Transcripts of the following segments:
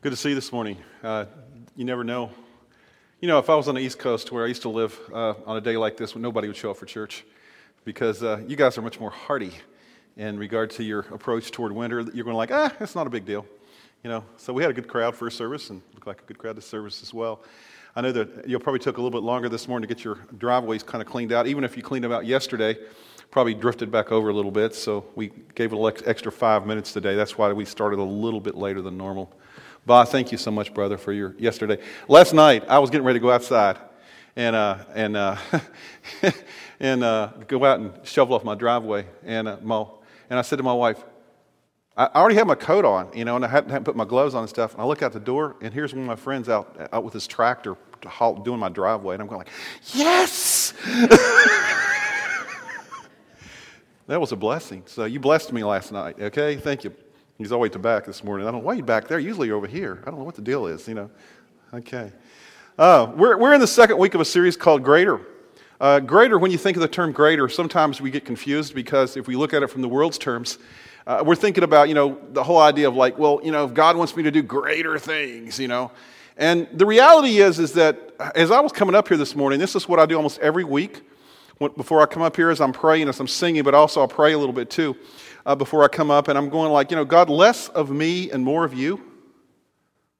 Good to see you this morning. Uh, you never know. You know, if I was on the East Coast where I used to live uh, on a day like this, nobody would show up for church because uh, you guys are much more hardy in regard to your approach toward winter. You're going like, ah, it's not a big deal. You know, so we had a good crowd first service and looked like a good crowd this service as well. I know that you'll probably took a little bit longer this morning to get your driveways kind of cleaned out. Even if you cleaned them out yesterday, probably drifted back over a little bit. So we gave it an extra five minutes today. That's why we started a little bit later than normal. Bob, thank you so much, brother, for your yesterday. Last night, I was getting ready to go outside and, uh, and, uh, and uh, go out and shovel off my driveway and uh, mow. And I said to my wife, I already had my coat on, you know, and I hadn't, hadn't, put my gloves on and stuff. And I look out the door, and here's one of my friends out, out with his tractor doing my driveway. And I'm going like, yes! that was a blessing. So you blessed me last night, okay? Thank you. He's all the way to back this morning. I don't know why you back there. Usually you're over here. I don't know what the deal is, you know. Okay. Uh, we're, we're in the second week of a series called Greater. Uh, greater, when you think of the term greater, sometimes we get confused because if we look at it from the world's terms, uh, we're thinking about, you know, the whole idea of like, well, you know, if God wants me to do greater things, you know. And the reality is, is that as I was coming up here this morning, this is what I do almost every week. Before I come up here, as I'm praying, as I'm singing, but also I'll pray a little bit too uh, before I come up, and I'm going like, you know, God, less of me and more of you.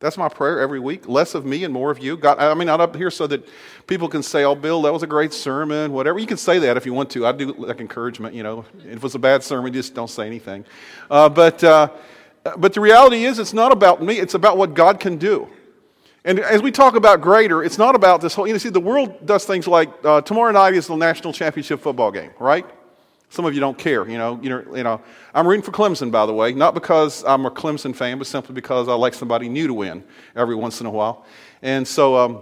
That's my prayer every week. Less of me and more of you. God, I mean, I'm not up here so that people can say, "Oh, Bill, that was a great sermon." Whatever you can say that if you want to. I do like encouragement. You know, if it was a bad sermon, just don't say anything. Uh, but uh, but the reality is, it's not about me. It's about what God can do. And as we talk about greater, it's not about this whole. You know, see, the world does things like uh, tomorrow night is the national championship football game, right? Some of you don't care, you know, you know, you know. I'm rooting for Clemson, by the way, not because I'm a Clemson fan, but simply because I like somebody new to win every once in a while. And so, um,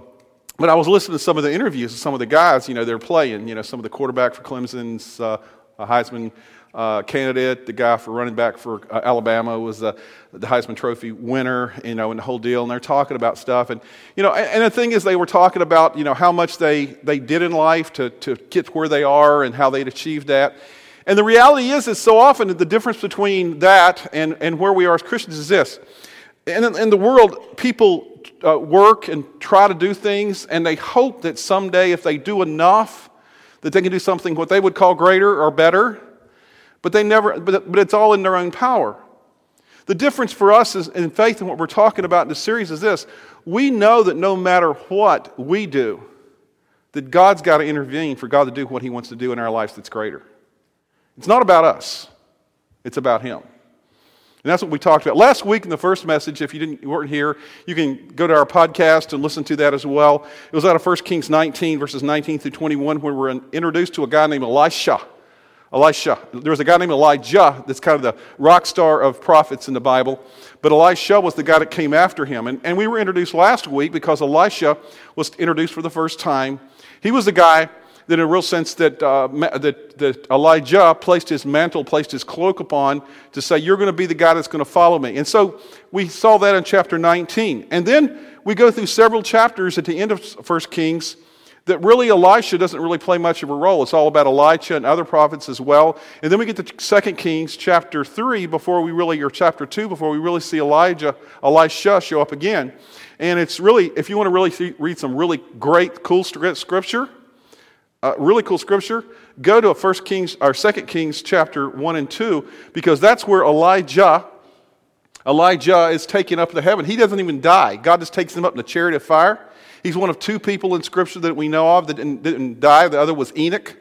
but I was listening to some of the interviews of some of the guys, you know, they're playing, you know, some of the quarterback for Clemson's uh, Heisman uh, candidate, the guy for running back for uh, Alabama was the Heisman Trophy winner, you know, and the whole deal. And they're talking about stuff. And, you know, and, and, the thing is, they were talking about, you know, how much they, they did in life to, to get where they are and how they'd achieved that. And the reality is, is so often the difference between that and, and where we are as Christians is this. In, in the world, people uh, work and try to do things, and they hope that someday, if they do enough, that they can do something what they would call greater or better. But they never. But, but it's all in their own power. The difference for us is, in faith and what we're talking about in the series is this: we know that no matter what we do, that God's got to intervene for God to do what He wants to do in our lives that's greater. It's not about us, it's about Him. And that's what we talked about. Last week in the first message, if you, didn't, you weren't here, you can go to our podcast and listen to that as well. It was out of 1 Kings 19, verses 19 through 21, where we're introduced to a guy named Elisha. Elisha. There was a guy named Elijah that's kind of the rock star of prophets in the Bible. But Elisha was the guy that came after him. And, and we were introduced last week because Elisha was introduced for the first time. He was the guy that in a real sense that, uh, that, that Elijah placed his mantle, placed his cloak upon to say, You're going to be the guy that's going to follow me. And so we saw that in chapter 19. And then we go through several chapters at the end of 1 Kings that really Elisha doesn't really play much of a role. It's all about Elisha and other prophets as well. And then we get to 2 Kings chapter 3 before we really, or chapter 2, before we really see Elijah, Elisha show up again. And it's really, if you want to really see, read some really great, cool scripture, uh, really cool scripture. Go to First Kings or Second Kings chapter one and two because that's where Elijah, Elijah is taken up to heaven. He doesn't even die. God just takes him up in a chariot of fire. He's one of two people in Scripture that we know of that didn't, die. The other was Enoch.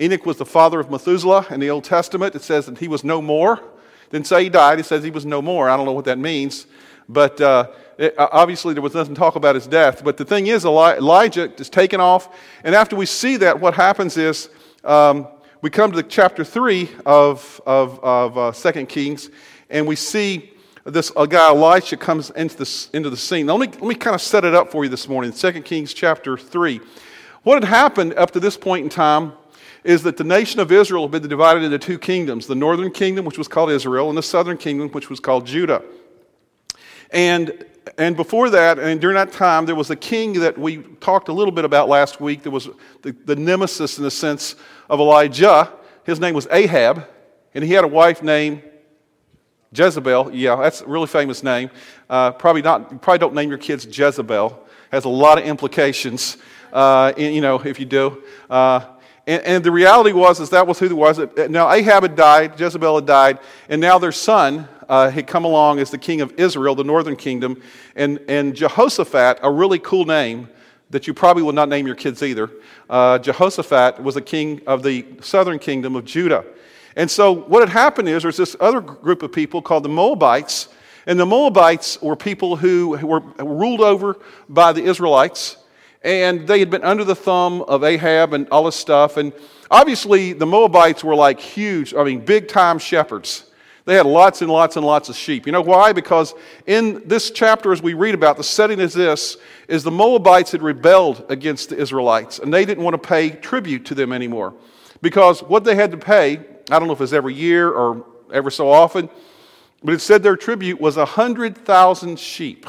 Enoch was the father of Methuselah in the Old Testament. It says that he was no more. Didn't say he died. It says he was no more. I don't know what that means, but uh, it, uh, obviously, there was nothing to talk about his death. But the thing is, Elijah is taken off. And after we see that, what happens is um, we come to chapter 3 of, of, of uh, 2 Kings, and we see this a guy, Elisha, comes into the, into the scene. Now, let me, let me kind of set it up for you this morning. 2 Kings chapter 3. What had happened up to this point in time is that the nation of Israel had been divided into two kingdoms the northern kingdom, which was called Israel, and the southern kingdom, which was called Judah. And and before that, and during that time, there was a king that we talked a little bit about last week. There was the, the nemesis, in the sense of Elijah. His name was Ahab, and he had a wife named Jezebel, yeah, that's a really famous name. Uh, probably not. Probably don't name your kids Jezebel. Has a lot of implications. Uh, you know, if you do. Uh, and, and, the reality was is that was who it was. Now Ahab had died, Jezebel had died, and now their son uh, had come along as the king of Israel, the northern kingdom, and and Jehoshaphat, a really cool name that you probably will not name your kids either. Uh, Jehoshaphat was the king of the southern kingdom of Judah. And so what had happened is there's this other group of people called the Moabites, and the Moabites were people who were ruled over by the Israelites, and they had been under the thumb of Ahab and all this stuff. And obviously, the Moabites were like huge, I mean, big time shepherds. They had lots and lots and lots of sheep. You know why? Because in this chapter, as we read about, the setting is this: is the Moabites had rebelled against the Israelites, and they didn't want to pay tribute to them anymore, because what they had to pay, I don't know if it's every year or ever so often, but it said their tribute was a hundred thousand sheep.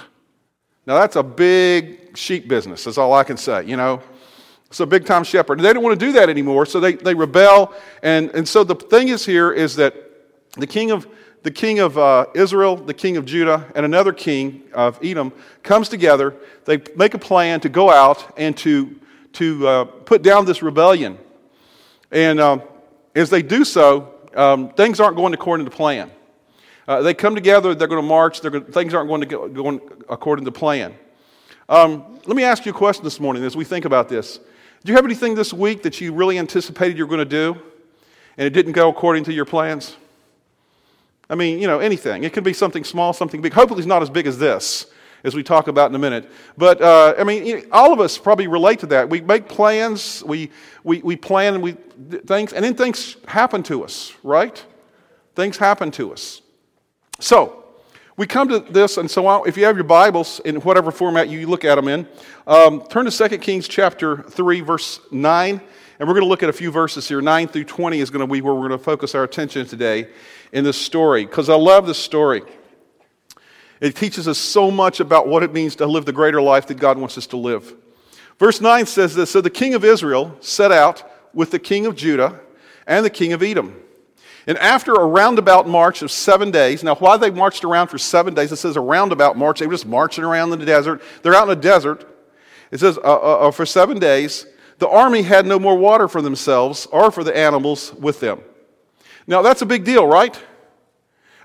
Now that's a big sheep business. That's all I can say. You know, it's a big time shepherd. They don't want to do that anymore, so they, they rebel. And, and so the thing is here is that the king of, the king of uh, Israel, the king of Judah, and another king of Edom comes together. They make a plan to go out and to, to uh, put down this rebellion. And um, as they do so, um, things aren't going according to plan. Uh, they come together, they're going to march, going, things aren't going to go going according to plan. Um, let me ask you a question this morning as we think about this. Do you have anything this week that you really anticipated you were going to do and it didn't go according to your plans? I mean, you know, anything. It could be something small, something big. Hopefully, it's not as big as this, as we talk about in a minute. But, uh, I mean, all of us probably relate to that. We make plans, we, we, we plan we, things, and then things happen to us, right? Things happen to us. So, we come to this, and so if you have your Bibles in whatever format you look at them in, um, turn to 2 Kings chapter 3, verse 9. And we're going to look at a few verses here. 9 through 20 is going to be where we're going to focus our attention today in this story, because I love this story. It teaches us so much about what it means to live the greater life that God wants us to live. Verse 9 says this So the king of Israel set out with the king of Judah and the king of Edom. And after a roundabout march of seven days, now why they marched around for seven days, it says a roundabout march. They were just marching around in the desert. They're out in the desert. It says uh, uh, uh, for seven days, the army had no more water for themselves or for the animals with them. Now that's a big deal, right?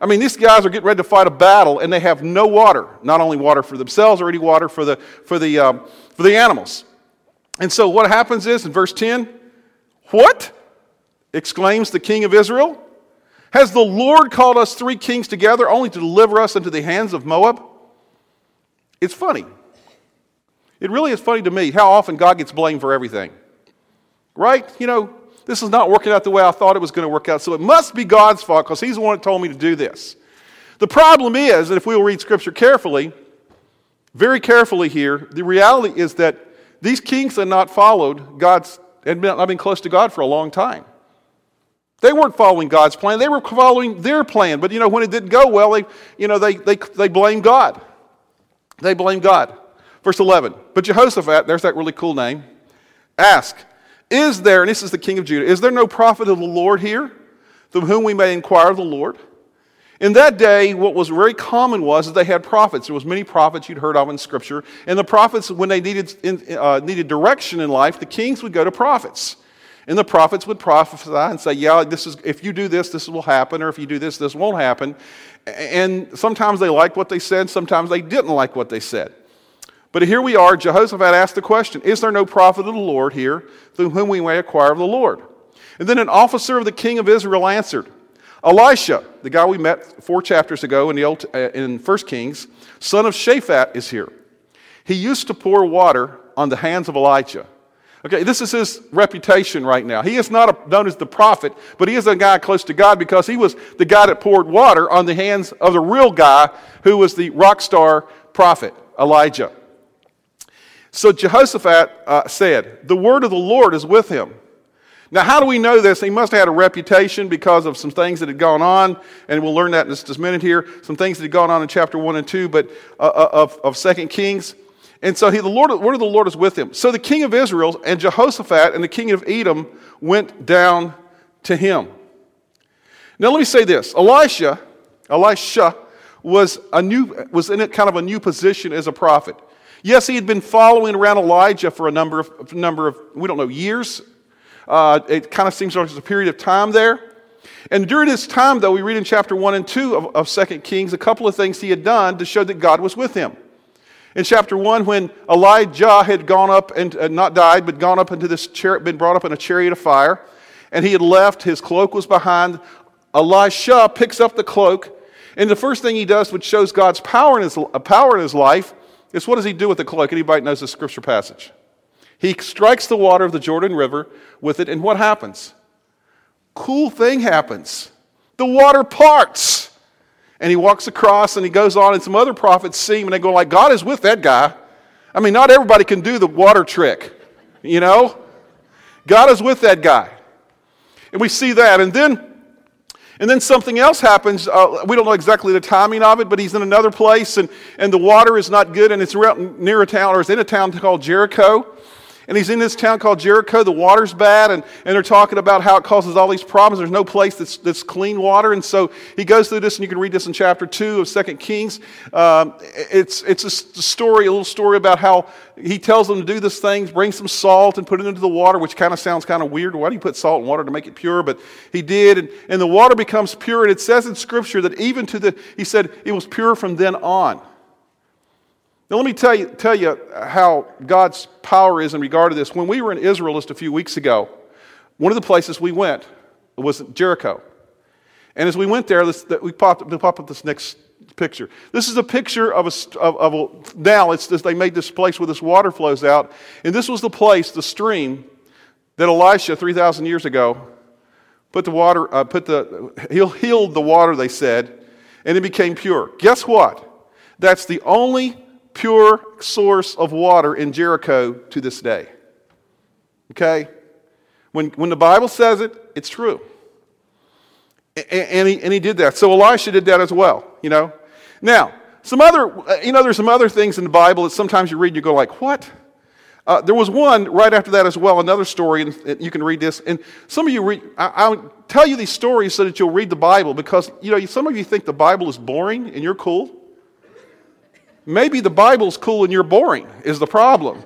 I mean, these guys are getting ready to fight a battle and they have no water. Not only water for themselves or any water for the, for the, um, for the animals. And so what happens is in verse 10, what? exclaims the king of Israel. Has the Lord called us three kings together only to deliver us into the hands of Moab? It's funny. It really is funny to me how often God gets blamed for everything. Right? You know, this is not working out the way I thought it was going to work out, so it must be God's fault because He's the one that told me to do this. The problem is that if we will read Scripture carefully, very carefully here, the reality is that these kings had not followed God's, not been close to God for a long time. They weren't following God's plan. They were following their plan. But, you know, when it didn't go well, they, you know, they, they, they blamed God. They blame God. Verse 11. But Jehoshaphat, there's that really cool name, ask, Is there, and this is the king of Judah, is there no prophet of the Lord here through whom we may inquire of the Lord? In that day, what was very common was that they had prophets. There was many prophets you'd heard of in Scripture. And the prophets, when they needed, uh, needed direction in life, the kings would go to prophets. And the prophets would prophesy and say, Yeah, this is, if you do this, this will happen, or if you do this, this won't happen. And sometimes they liked what they said, sometimes they didn't like what they said. But here we are, Jehoshaphat asked the question Is there no prophet of the Lord here through whom we may acquire of the Lord? And then an officer of the king of Israel answered, Elisha, the guy we met four chapters ago in, the Old, uh, in 1 Kings, son of Shaphat, is here. He used to pour water on the hands of Elijah Okay, this is his reputation right now. He is not a, known as the prophet, but he is a guy close to God because he was the guy that poured water on the hands of the real guy who was the rock star prophet, Elijah. So Jehoshaphat uh, said, The word of the Lord is with him. Now, how do we know this? He must have had a reputation because of some things that had gone on, and we'll learn that in just a minute here. Some things that had gone on in chapter 1 and 2 but, uh, uh of, of 2 Kings. And so he, the Lord, word of the Lord is with him. So the king of Israel and Jehoshaphat and the king of Edom went down to him. Now let me say this Elisha Elisha was, a new, was in a kind of a new position as a prophet. Yes, he had been following around Elijah for a number of, number of we don't know, years. Uh, it kind of seems like there's a period of time there. And during this time, though, we read in chapter 1 and 2 of, of 2 Kings a couple of things he had done to show that God was with him. In chapter 1, when Elijah had gone up and uh, not died, but gone up into this chariot, been brought up in a chariot of fire, and he had left, his cloak was behind. Elisha picks up the cloak, and the first thing he does, which shows God's power in his, power in his life, is what does he do with the cloak? Anybody knows the scripture passage? He strikes the water of the Jordan River with it, and what happens? Cool thing happens. The water parts. And he walks across and he goes on, and some other prophets see him and they go, like, God is with that guy. I mean, not everybody can do the water trick, you know? God is with that guy. And we see that. And then and then something else happens. Uh, we don't know exactly the timing of it, but he's in another place and, and the water is not good and it's near a town or it's in a town called Jericho and he's in this town called Jericho. The water's bad, and, and they're talking about how it causes all these problems. There's no place that's, that's clean water. And so he goes through this, and you can read this in chapter 2 of Second Kings. Um, it's it's a story, a little story about how he tells them to do this thing, bring some salt and put it into the water, which kind of sounds kind of weird. Why do you put salt in water to make it pure? But he did, and, and the water becomes pure. And it says in Scripture that even to the, he said, it was pure from then on. Now, let me tell you, tell you how God's power is in regard to this. When we were in Israel just a few weeks ago, one of the places we went was Jericho. And as we went there, this, we, popped, we popped up this next picture. This is a picture of a, of, of a now it's this, they made this place where this water flows out. And this was the place, the stream, that Elisha, 3,000 years ago, put the water, uh, put the, he healed the water, they said, and it became pure. Guess what? That's the only pure source of water in Jericho to this day. Okay? When, when the Bible says it, it's true. And, and, he, and he did that. So Elisha did that as well, you know? Now, some other, uh, you know, there's some other things in the Bible that sometimes you read and you go like, what? Uh, there was one right after that as well, another story, and you can read this. And some of you read, I, I'll tell you these stories so that you'll read the Bible because, you know, some of you think the Bible is boring and you're cool. Maybe the Bible's cool and you're boring, is the problem.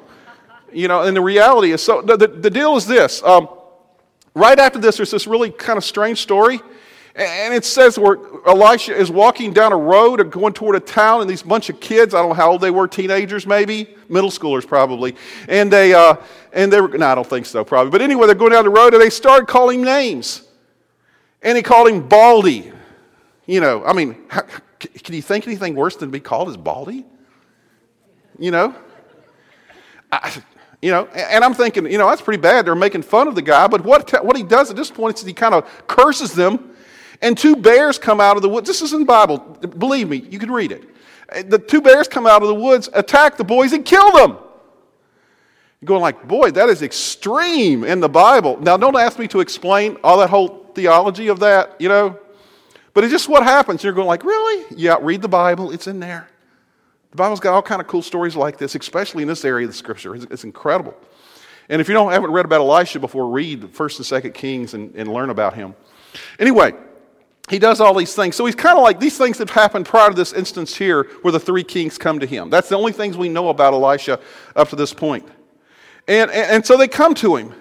You know, and the reality is so the, the, the deal is this. Um, right after this, there's this really kind of strange story. And it says where Elisha is walking down a road and going toward a town, and these bunch of kids, I don't know how old they were, teenagers maybe, middle schoolers probably, and they, uh, and they were, no, I don't think so probably, but anyway, they're going down the road and they start calling names. And he called him Baldy. You know, I mean, how, can you think anything worse than to be called as Baldy? You know? I, you know, and I'm thinking, you know, that's pretty bad. They're making fun of the guy, but what, what he does at this point is he kind of curses them, and two bears come out of the woods. This is in the Bible. Believe me, you can read it. Uh, the two bears come out of the woods, attack the boys, and kill them. You're going like, boy, that is extreme in the Bible. Now, don't ask me to explain all that whole theology of that, you know. But it's just what happens. You're going like, really? Yeah, read the Bible. It's in there. The Bible's got all kind of cool stories like this, especially in this area of the Scripture. It's, it's incredible. And if you don't haven't read about Elisha before, read First and Second Kings and, and learn about him. Anyway, he does all these things. So he's kind of like these things that happened prior to this instance here, where the three kings come to him. That's the only things we know about Elisha up to this point. And, and, and so they come to him.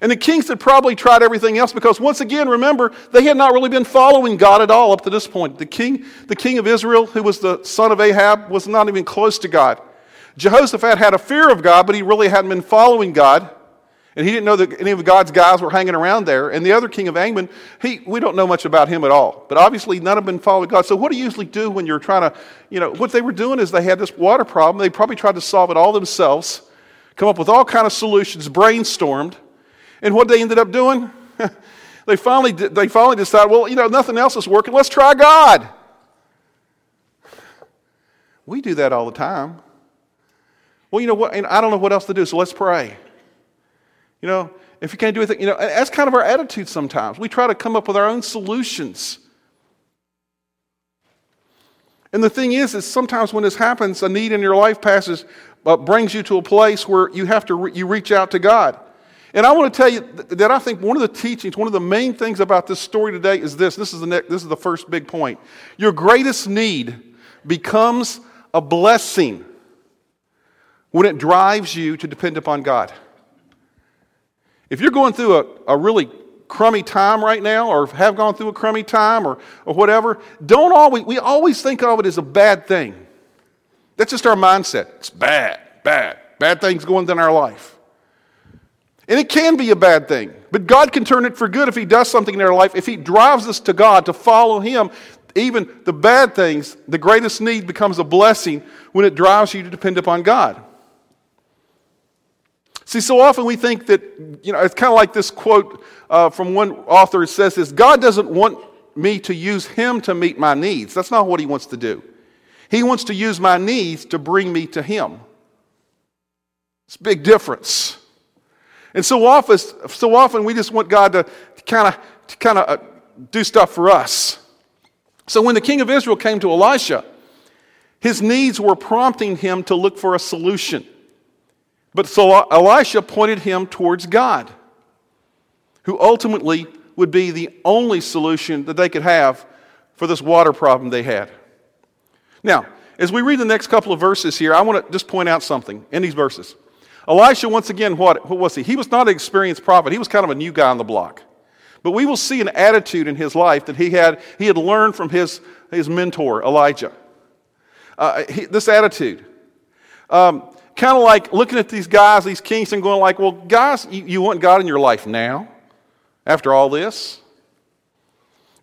And the kings had probably tried everything else because, once again, remember, they had not really been following God at all up to this point. The king, the king of Israel, who was the son of Ahab, was not even close to God. Jehoshaphat had a fear of God, but he really hadn't been following God. And he didn't know that any of God's guys were hanging around there. And the other king of Ammon, he, we don't know much about him at all. But obviously, none of them been following God. So, what do you usually do when you're trying to, you know, what they were doing is they had this water problem. They probably tried to solve it all themselves, come up with all kind of solutions, brainstormed. And what they ended up doing? they, finally, they finally decided, well, you know, nothing else is working. Let's try God. We do that all the time. Well, you know what? And I don't know what else to do, so let's pray. You know, if you can't do anything, you know, that's kind of our attitude sometimes. We try to come up with our own solutions. And the thing is, is sometimes when this happens, a need in your life passes, uh, brings you to a place where you have to re- you reach out to God. And I want to tell you that I think one of the teachings, one of the main things about this story today is this. This is the, next, this is the first big point. Your greatest need becomes a blessing when it drives you to depend upon God. If you're going through a, a really crummy time right now or have gone through a crummy time or, or whatever, don't always, we always think of it as a bad thing. That's just our mindset. It's bad, bad, bad things going on in our life. And it can be a bad thing, but God can turn it for good if He does something in our life. If He drives us to God to follow Him, even the bad things, the greatest need becomes a blessing when it drives you to depend upon God. See, so often we think that, you know, it's kind of like this quote uh, from one author. It says this God doesn't want me to use Him to meet my needs. That's not what He wants to do. He wants to use my needs to bring me to Him. It's a big difference. And so often, so often we just want God to kind of kind of uh, do stuff for us. So when the king of Israel came to Elisha, his needs were prompting him to look for a solution. But so Elisha pointed him towards God, who ultimately would be the only solution that they could have for this water problem they had. Now, as we read the next couple of verses here, I want to just point out something in these verses. Elisha, once again, what, what was he? He was not an experienced prophet, he was kind of a new guy on the block. But we will see an attitude in his life that he had, he had learned from his, his mentor, Elijah. Uh, he, this attitude. Um, kind of like looking at these guys, these kings, and going like, well, guys, you, you want God in your life now? After all this?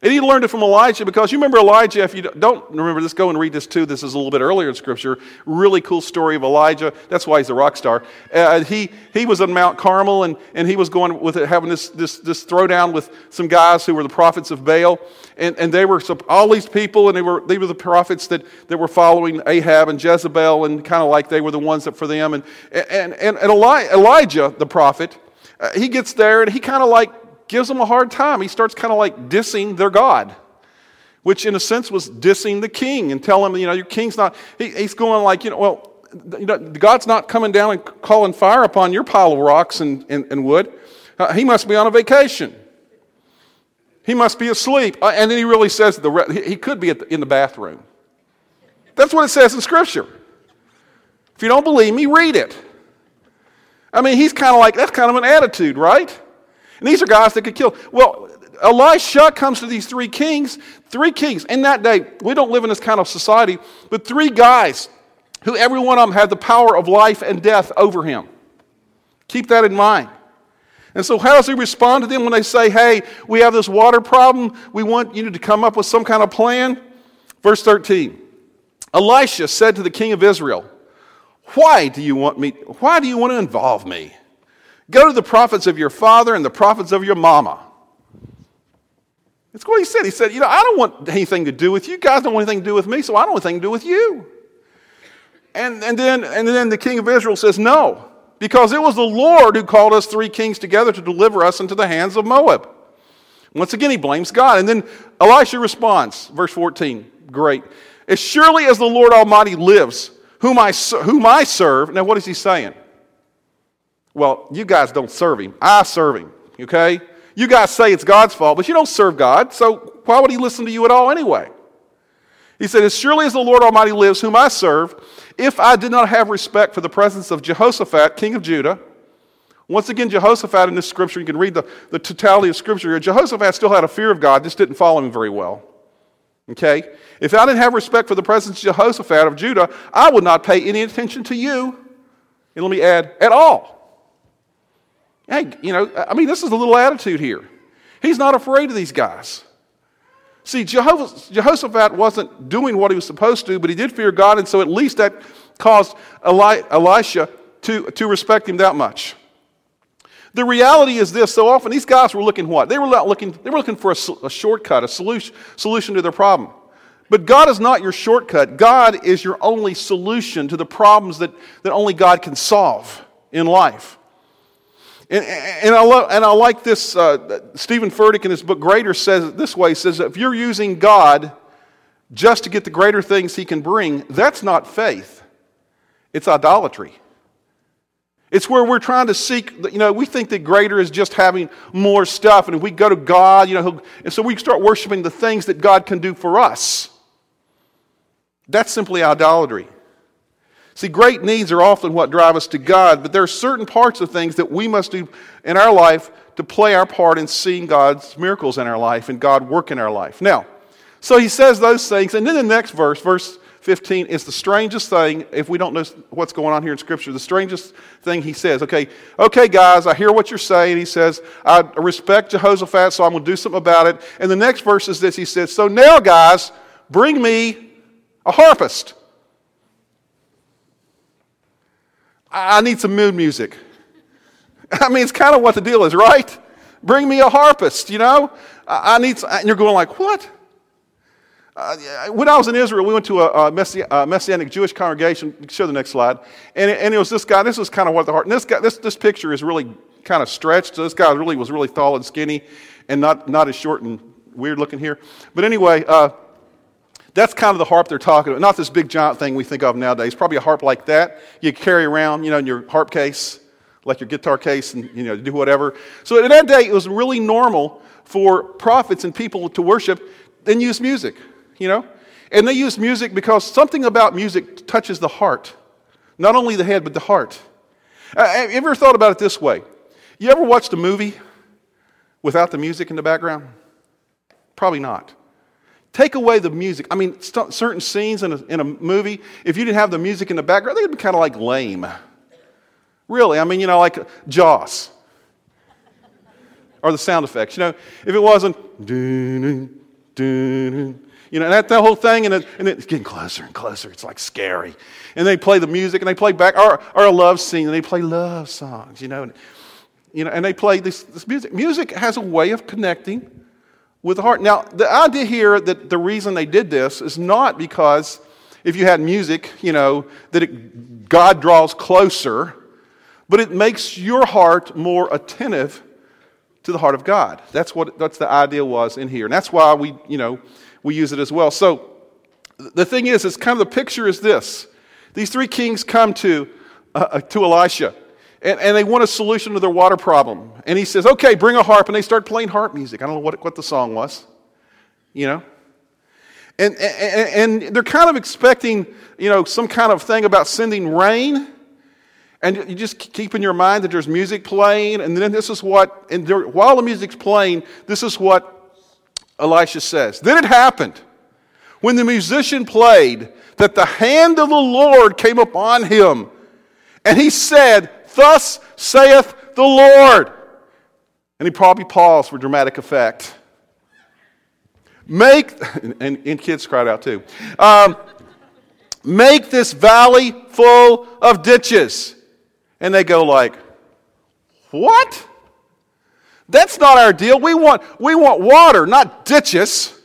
And he learned it from Elijah because you remember Elijah, if you don't remember this, go and read this too. This is a little bit earlier in Scripture. Really cool story of Elijah. That's why he's a rock star. Uh, he, he was on Mount Carmel and, and he was going with it, having this, this, this throwdown with some guys who were the prophets of Baal. And, and they were all these people, and they were, they were the prophets that, that were following Ahab and Jezebel, and kind of like they were the ones that for them. And, and, and, and Elijah, the prophet, uh, he gets there and he kind of like gives them a hard time. He starts kind of like dissing their God, which in a sense was dissing the king and telling him, you know, your king's not, he, he's going like, you know, well, you know, God's not coming down and calling fire upon your pile of rocks and, and, and wood. Uh, he must be on a vacation. He must be asleep. Uh, and then he really says the re- he could be the, in the bathroom. That's what it says in Scripture. If you don't believe me, read it. I mean, he's kind of like, that's kind of an attitude, right? And these are guys that could kill. Well, Elisha comes to these three kings, three kings. In that day, we don't live in this kind of society, but three guys who every one of them had the power of life and death over him. Keep that in mind. And so, how does he respond to them when they say, Hey, we have this water problem. We want you to come up with some kind of plan? Verse 13 Elisha said to the king of Israel, Why do you want me? Why do you want to involve me? Go to the prophets of your father and the prophets of your mama. That's what he said. He said, You know, I don't want anything to do with you. Guys don't want anything to do with me, so I don't want anything to do with you. And, and, then, and then the king of Israel says, No, because it was the Lord who called us three kings together to deliver us into the hands of Moab. Once again, he blames God. And then Elisha responds, verse 14, great. As surely as the Lord Almighty lives, whom I, whom I serve. Now, what is he saying? Well, you guys don't serve him. I serve him, okay? You guys say it's God's fault, but you don't serve God, so why would he listen to you at all anyway? He said, As surely as the Lord Almighty lives, whom I serve, if I did not have respect for the presence of Jehoshaphat, king of Judah, once again, Jehoshaphat in this scripture, you can read the, the totality of scripture here. Jehoshaphat still had a fear of God, just didn't follow him very well. Okay? If I didn't have respect for the presence of Jehoshaphat of Judah, I would not pay any attention to you. And let me add, at all. Hey, you know, I mean, this is a little attitude here. He's not afraid of these guys. See, Jehoshaphat wasn't doing what he was supposed to, but he did fear God, and so at least that caused Elisha to, to respect him that much. The reality is this so often these guys were looking what? They were not looking, they were looking for a, a shortcut, a solution, solution to their problem. But God is not your shortcut. God is your only solution to the problems that, that only God can solve in life. And, and, I, love, and I like this. Uh, Steven Furtick in his book Greater says it this way: says, if you're using God just to get the greater things he can bring, that's not faith, it's idolatry. It's where we're trying to seek, you know, we think that greater is just having more stuff. And if we go to God, you know, and so we start worshiping the things that God can do for us. That's simply idolatry. See, great needs are often what drive us to God, but there are certain parts of things that we must do in our life to play our part in seeing God's miracles in our life and God work in our life. Now, so he says those things, and then the next verse, verse 15, is the strangest thing, if we don't know what's going on here in Scripture, the strangest thing he says. Okay, okay, guys, I hear what you're saying. He says, I respect Jehoshaphat, so I'm going to do something about it. And the next verse is this He says, So now, guys, bring me a harpist. I need some mood music. I mean, it's kind of what the deal is, right? Bring me a harpist, you know? I need, some, and you're going like, what? Uh, when I was in Israel, we went to a, a, Messi- a, Messianic Jewish congregation. Show the next slide. And it, and it was this guy. This was kind of what the heart. And this guy, this, this picture is really kind of stretched. So this guy really was really tall and skinny, and not not as short and weird looking here. But anyway, uh, that's kind of the harp they're talking about. Not this big giant thing we think of nowadays. Probably a harp like that you carry around, you know, in your harp case, like your guitar case, and you know, do whatever. So in that day, it was really normal for prophets and people to worship and use music you know? And they use music because something about music touches the heart. Not only the head, but the heart. Uh, have you ever thought about it this way? You ever watched a movie without the music in the background? Probably not. Take away the music. I mean, st- certain scenes in a, in a movie, if you didn't have the music in the background, they'd be kind of like lame. Really, I mean, you know, like Jaws. Or the sound effects. You know, if it wasn't, you know, that, that whole thing, and, it, and it's getting closer and closer. It's like scary. And they play the music, and they play back, or, or a love scene, and they play love songs, you know. And, you know, and they play this, this music. Music has a way of connecting with the heart. Now, the idea here that the reason they did this is not because if you had music, you know, that it, God draws closer, but it makes your heart more attentive to the heart of God. That's what that's the idea was in here. And that's why we, you know, we use it as well. So the thing is, it's kind of the picture is this. These three kings come to, uh, uh, to Elisha, and, and they want a solution to their water problem. And he says, okay, bring a harp. And they start playing harp music. I don't know what, what the song was, you know? And, and, and they're kind of expecting, you know, some kind of thing about sending rain. And you just keep in your mind that there's music playing, and then this is what, and there, while the music's playing, this is what Elisha says. Then it happened when the musician played that the hand of the Lord came upon him. And he said, Thus saith the Lord. And he probably paused for dramatic effect. Make, and, and kids cried out too. Um, make this valley full of ditches. And they go like, What? That's not our deal. We want, we want water, not ditches.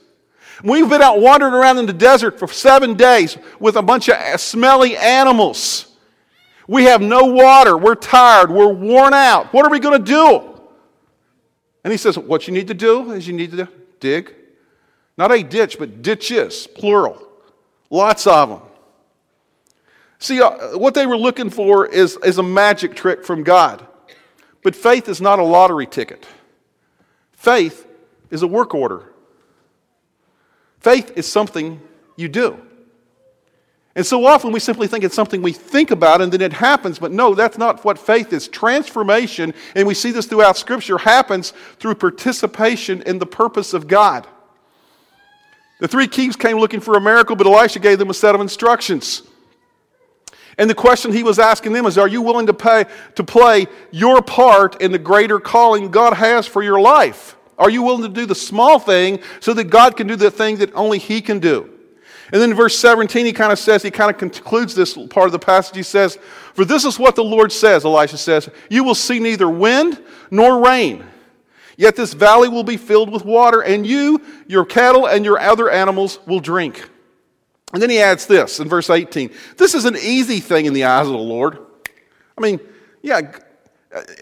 We've been out wandering around in the desert for seven days with a bunch of smelly animals. We have no water. We're tired. We're worn out. What are we going to do? And he says, What you need to do is you need to dig. Not a ditch, but ditches, plural. Lots of them. See, uh, what they were looking for is, is a magic trick from God. But faith is not a lottery ticket. Faith is a work order. Faith is something you do. And so often we simply think it's something we think about and then it happens, but no, that's not what faith is. Transformation, and we see this throughout Scripture, happens through participation in the purpose of God. The three kings came looking for a miracle, but Elisha gave them a set of instructions. And the question he was asking them is Are you willing to, pay, to play your part in the greater calling God has for your life? Are you willing to do the small thing so that God can do the thing that only He can do? And then in verse 17, he kind of says, he kind of concludes this part of the passage. He says, For this is what the Lord says, Elisha says, You will see neither wind nor rain. Yet this valley will be filled with water, and you, your cattle, and your other animals will drink. And then he adds this in verse 18 This is an easy thing in the eyes of the Lord. I mean, yeah,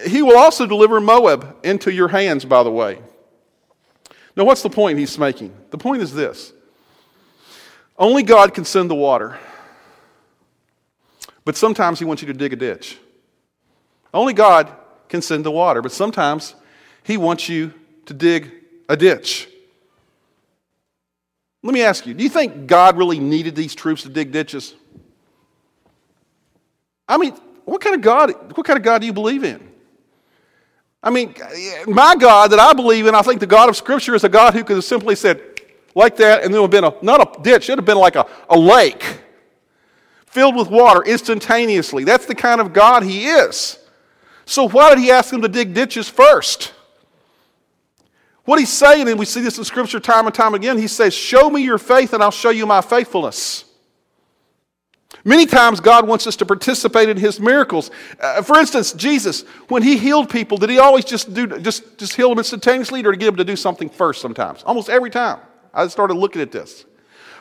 he will also deliver Moab into your hands, by the way. Now, what's the point he's making? The point is this only God can send the water, but sometimes he wants you to dig a ditch. Only God can send the water, but sometimes He wants you to dig a ditch. Let me ask you do you think God really needed these troops to dig ditches? I mean, what kind of God, what kind of God do you believe in? I mean, my God that I believe in, I think the God of Scripture is a God who could have simply said, like that, and there would have been a, not a ditch, it would have been like a, a lake filled with water instantaneously. That's the kind of God He is. So, why did He ask them to dig ditches first? What He's saying, and we see this in Scripture time and time again, He says, Show me your faith, and I'll show you my faithfulness. Many times, God wants us to participate in His miracles. Uh, for instance, Jesus, when He healed people, did He always just, do, just, just heal them instantaneously, or did He get them to do something first sometimes? Almost every time. I started looking at this.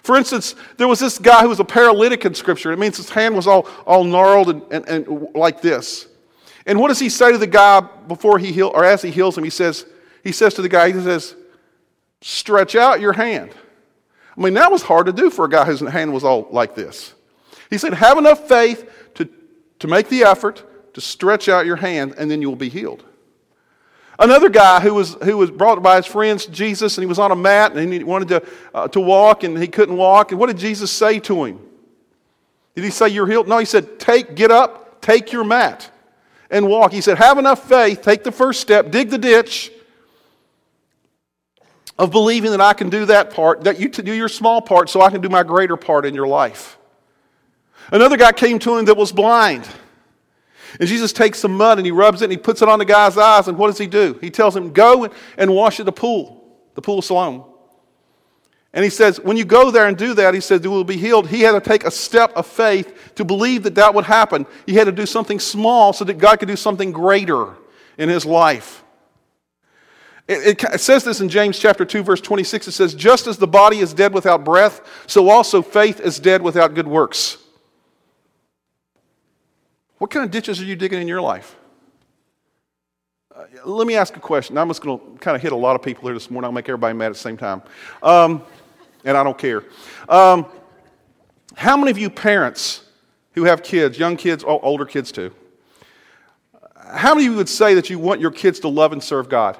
For instance, there was this guy who was a paralytic in Scripture. It means his hand was all, all gnarled and, and, and like this. And what does he say to the guy before he heals, or as he heals him? He says, he says to the guy, he says, stretch out your hand. I mean, that was hard to do for a guy whose hand was all like this. He said, have enough faith to, to make the effort to stretch out your hand, and then you will be healed. Another guy who was, who was brought by his friends Jesus, and he was on a mat, and he wanted to, uh, to walk, and he couldn't walk. And what did Jesus say to him? Did he say, You're healed? No, he said, Take, get up, take your mat, and walk. He said, Have enough faith, take the first step, dig the ditch of believing that I can do that part, that you to do your small part so I can do my greater part in your life. Another guy came to him that was blind. And Jesus takes some mud and he rubs it and he puts it on the guy's eyes. And what does he do? He tells him, Go and wash at the pool, the pool of Siloam. And he says, When you go there and do that, he says, You will be healed. He had to take a step of faith to believe that that would happen. He had to do something small so that God could do something greater in his life. It, it, it, says this in James chapter 2, verse 26. It says, Just as the body is dead without breath, so also faith is dead without good works. What kind of ditches are you digging in your life? Uh, let me ask a question. I'm just going to kind of hit a lot of people here this morning. I'll make everybody mad at the same time. Um, and I don't care. Um, how many of you parents who have kids, young kids, older kids too, how many of you would say that you want your kids to love and serve God?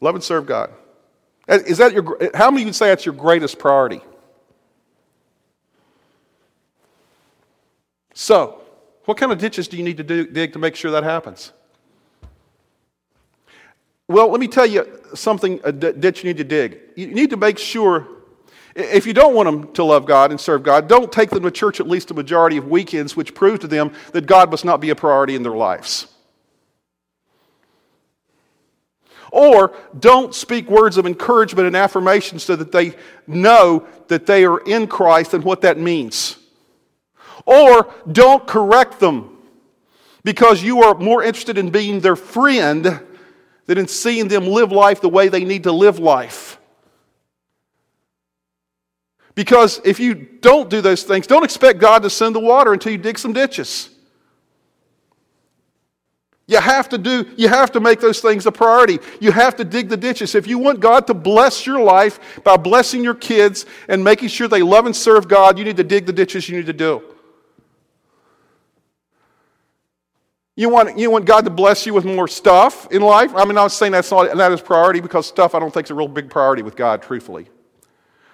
Love and serve God. Is that your, how many of you would say that's your greatest priority? So, what kind of ditches do you need to do, dig to make sure that happens? Well, let me tell you something a ditch you need to dig. You need to make sure, if you don't want them to love God and serve God, don't take them to church at least a majority of weekends, which prove to them that God must not be a priority in their lives. Or don't speak words of encouragement and affirmation so that they know that they are in Christ and what that means. Or don't correct them because you are more interested in being their friend than in seeing them live life the way they need to live life. Because if you don't do those things, don't expect God to send the water until you dig some ditches. You have to do, you have to make those things a priority. You have to dig the ditches. If you want God to bless your life by blessing your kids and making sure they love and serve God, you need to dig the ditches you need to do. You want, you want God to bless you with more stuff in life? I mean, I'm not saying that's not that is priority because stuff I don't think is a real big priority with God, truthfully.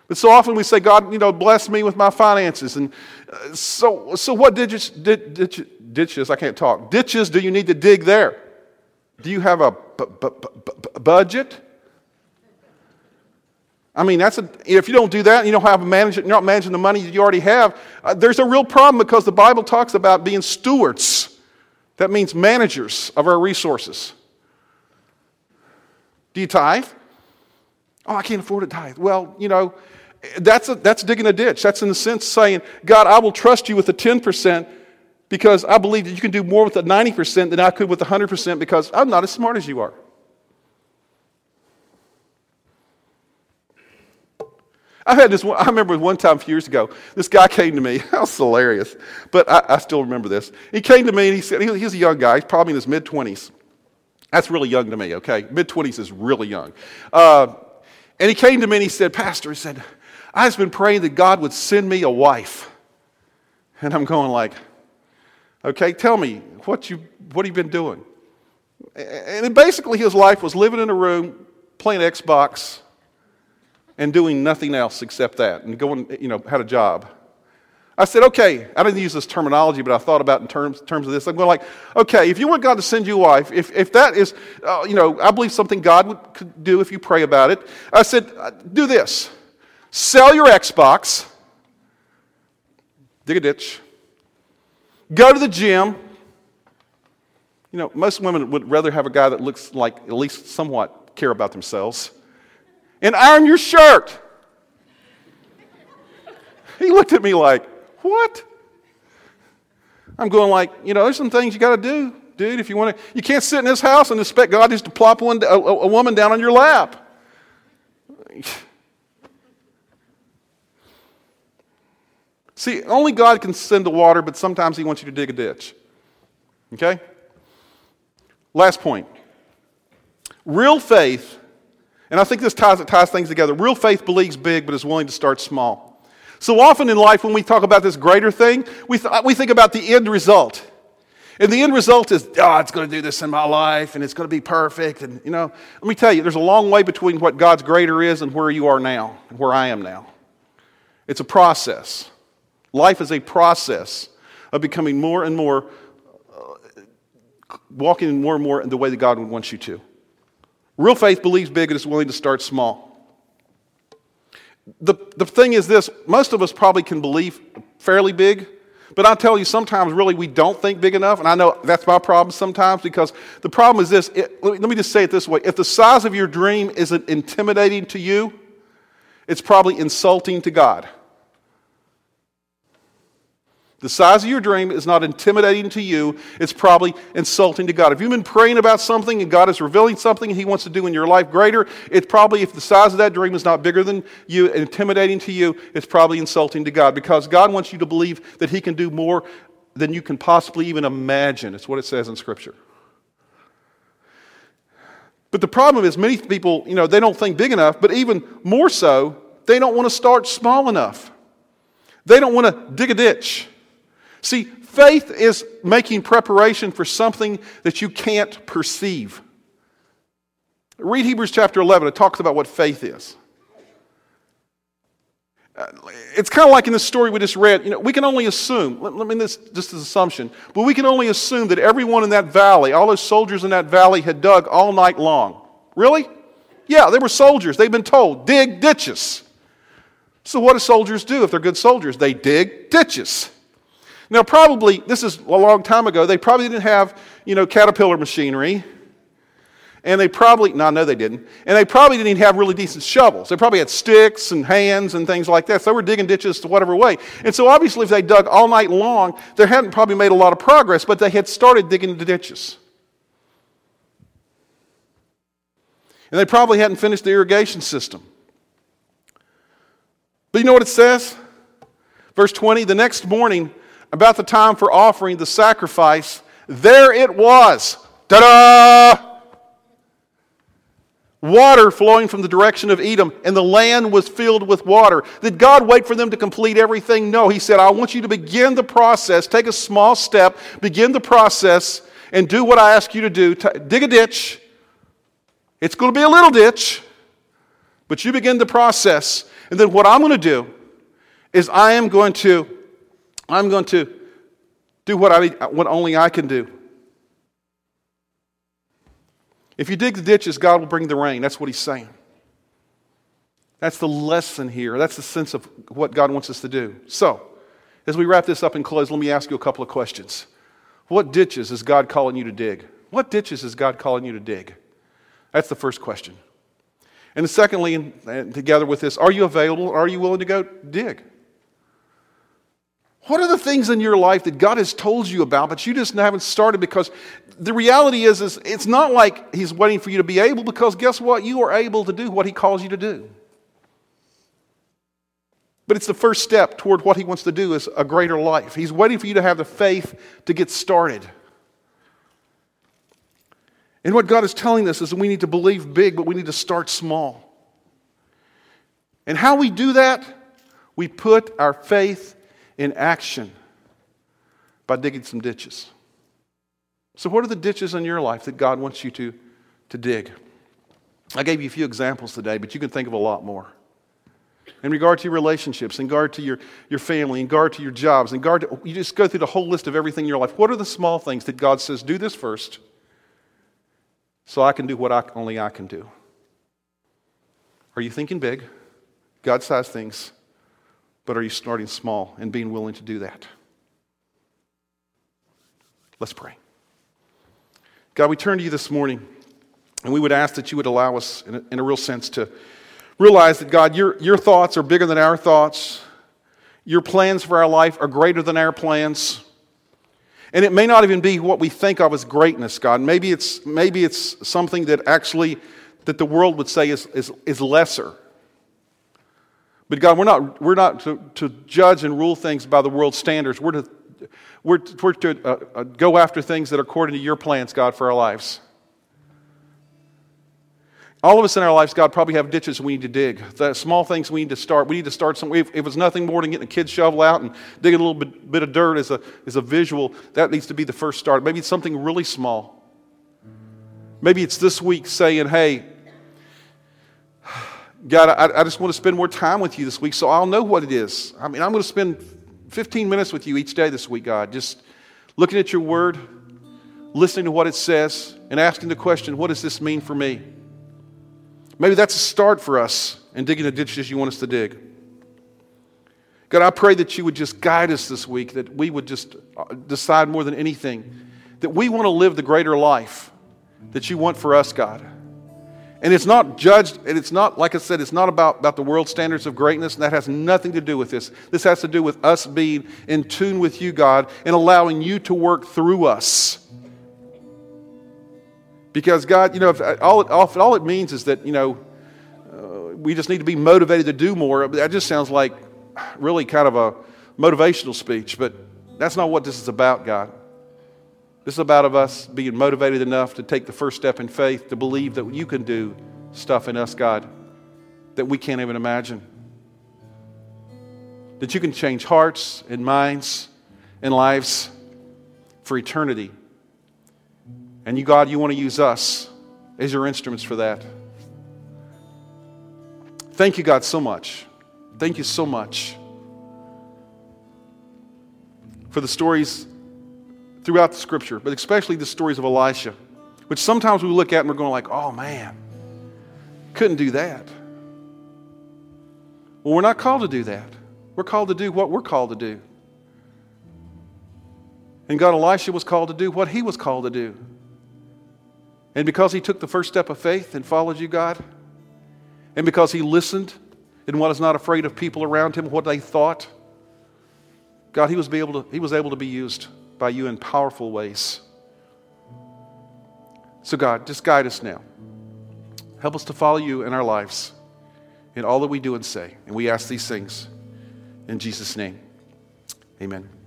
But so often we say, God, you know, bless me with my finances. And uh, so, so what ditches, ditches, ditches, I can't talk, ditches do you need to dig there? Do you have a budget? I mean, that's a, if you don't do that, you don't have manage, you're not managing the money you already have. Uh, there's a real problem because the Bible talks about being stewards. That means managers of our resources. Do you tithe? Oh, I can't afford to tithe. Well, you know, that's, a, that's digging a ditch. That's in the sense saying, God, I will trust you with the 10% because I believe that you can do more with the 90% than I could with the 100% because I'm not as smart as you are. I've had this one, I remember one time a few years ago, this guy came to me. That was hilarious. But I, I still remember this. He came to me and he said, he, he's a young guy, he's probably in his mid 20s. That's really young to me, okay? Mid 20s is really young. Uh, and he came to me and he said, Pastor, he said, I've been praying that God would send me a wife. And I'm going like, Okay, tell me what you what have you been doing? And basically, his life was living in a room, playing Xbox, and doing nothing else except that, and going, you know, had a job. I said, okay, I didn't use this terminology, but I thought about in terms, terms of this. I'm going like, okay, if you want God to send you a wife, if, if that is, uh, you know, I believe something God would, could do if you pray about it. I said, uh, do this. Sell your Xbox, dig a ditch, go to the gym. You know, most women would rather have a guy that looks like at least somewhat care about themselves. And iron your shirt. He looked at me like, what? I'm going like, you know, there's some things you got to do, dude. If you want to, you can't sit in this house and expect God just to plop one, a, a woman down on your lap. See, only God can send the water, but sometimes He wants you to dig a ditch. Okay? Last point. Real faith, and I think this ties, ties things together. Real faith believes big, but is willing to start small. So often in life, when we talk about this greater thing, we, th- we think about the end result. And the end result is, oh, it's going to do this in my life and it's going to be perfect. And, you know, let me tell you, there's a long way between what God's greater is and where you are now and where I am now. It's a process. Life is a process of becoming more and more, uh, walking more and more in the way that God would want you to. Real faith believes big and is willing to start small the, the thing is this most of us probably can believe fairly big, but I'll tell you, sometimes really we don't think big enough. And I know that's my problem sometimes because the problem is this it, let, me, let me just say it this way if the size of your dream isn't intimidating to you, it's probably insulting to God. The size of your dream is not intimidating to you, it's probably insulting to God. If you've been praying about something and God is revealing something He wants to do in your life greater, it's probably, if the size of that dream is not bigger than you, intimidating to you, it's probably insulting to God because God wants you to believe that He can do more than you can possibly even imagine. It's what it says in Scripture. But the problem is, many people, you know, they don't think big enough, but even more so, they don't want to start small enough. They don't want to dig a ditch. See, faith is making preparation for something that you can't perceive. Read Hebrews chapter 11, it talks about what faith is. Uh, it's kind of like in the story we just read. You know, we can only assume, let, let me this just as assumption, but we can only assume that everyone in that valley, all those soldiers in that valley, had dug all night long. Really? Yeah, they were soldiers. They've been told, dig ditches. So, what do soldiers do if they're good soldiers? They dig ditches. Now, probably, this is a long time ago, they probably didn't have, you know, caterpillar machinery. And they probably, no, no, they didn't. And they probably didn't even have really decent shovels. They probably had sticks and hands and things like that. So they were digging ditches to whatever way. And so obviously, if they dug all night long, they hadn't probably made a lot of progress, but they had started digging the ditches. And they probably hadn't finished the irrigation system. But you know what it says? Verse 20 the next morning, about the time for offering the sacrifice, there it was. Ta da! Water flowing from the direction of Edom, and the land was filled with water. Did God wait for them to complete everything? No. He said, I want you to begin the process, take a small step, begin the process, and do what I ask you to do. dig a ditch. It's going to be a little ditch, but you begin the process. And then what I'm going to do is I am going to I'm going to do what, I, what only I can do. If you dig the ditches, God will bring the rain. That's what he's saying. That's the lesson here. That's the sense of what God wants us to do. So, as we wrap this up and close, let me ask you a couple of questions. What ditches is God calling you to dig? What ditches is God calling you to dig? That's the first question. And secondly, and together with this, are you available? Are you willing to go dig? What are the things in your life that God has told you about, but you just haven't started? Because the reality is, is it's not like He's waiting for you to be able, because guess what? You are able to do what He calls you to do. But it's the first step toward what He wants to do is a greater life. He's waiting for you to have the faith to get started. And what God is telling us is that we need to believe big, but we need to start small. And how we do that, we put our faith in action by digging some ditches. So, what are the ditches in your life that God wants you to, to dig? I gave you a few examples today, but you can think of a lot more. In regard to your relationships, in regard to your, your family, in regard to your jobs, in regard to, you just go through the whole list of everything in your life. What are the small things that God says, do this first so I can do what I, only I can do? Are you thinking big, God sized things, but are you starting small and being willing to do that? Let's pray. God, we turn to you this morning, and we would ask that you would allow us, in a, in a real sense, to realize that, God, your, your thoughts are bigger than our thoughts. Your plans for our life are greater than our plans. And it may not even be what we think of as greatness, God. Maybe it's, maybe it's something that actually that the world would say is, is, is lesser. But God, we're not, we're not to, to judge and rule things by the world's standards. We're to, we're, we're to uh, uh, go after things that are according to your plans, God, for our lives. All of us in our lives, God, probably have ditches we need to dig. The small things we need to start. We need to start somewhere. If it was nothing more than getting a kid's shovel out and digging a little bit, bit of dirt as a, as a visual, that needs to be the first start. Maybe it's something really small. Maybe it's this week saying, hey, God, I, I just want to spend more time with you this week so I'll know what it is. I mean, I'm going to spend 15 minutes with you each day this week, God, just looking at your word, listening to what it says, and asking the question, what does this mean for me? Maybe that's a start for us in digging the ditches you want us to dig. God, I pray that you would just guide us this week, that we would just uh, decide more than anything that we want to live the greater life that you want for us, God. And it's not judged, and it's not, like I said, it's not about, about the world standards of greatness, and that has nothing to do with this. This has to do with us being in tune with you, God, and allowing you to work through us. Because, God, you know, if all, it, all it means is that, you know, uh, we just need to be motivated to do more, that just sounds like really kind of a motivational speech, but that's not what this is about, God. This is about of us being motivated enough to take the first step in faith to believe that you can do stuff in us, God, that we can't even imagine. That you can change hearts and minds and lives for eternity. And you, God, you want to use us as your instruments for that. Thank you, God, so much. Thank you so much for the stories throughout the scripture, but especially the stories of Elisha, which sometimes we look at and we're going like, oh man, couldn't do that. Well, we're not called to do that. We're called to do what we're called to do. And God, Elisha was called to do what he was called to do. And because he took the first step of faith and followed you, God, and because he listened and was not afraid of people around him, what they thought, God, he was, be able to, he was able to be used by you in powerful ways. So, God, just guide us now. Help us to follow you in our lives, in all that we do and say. And we ask these things in Jesus' name. Amen.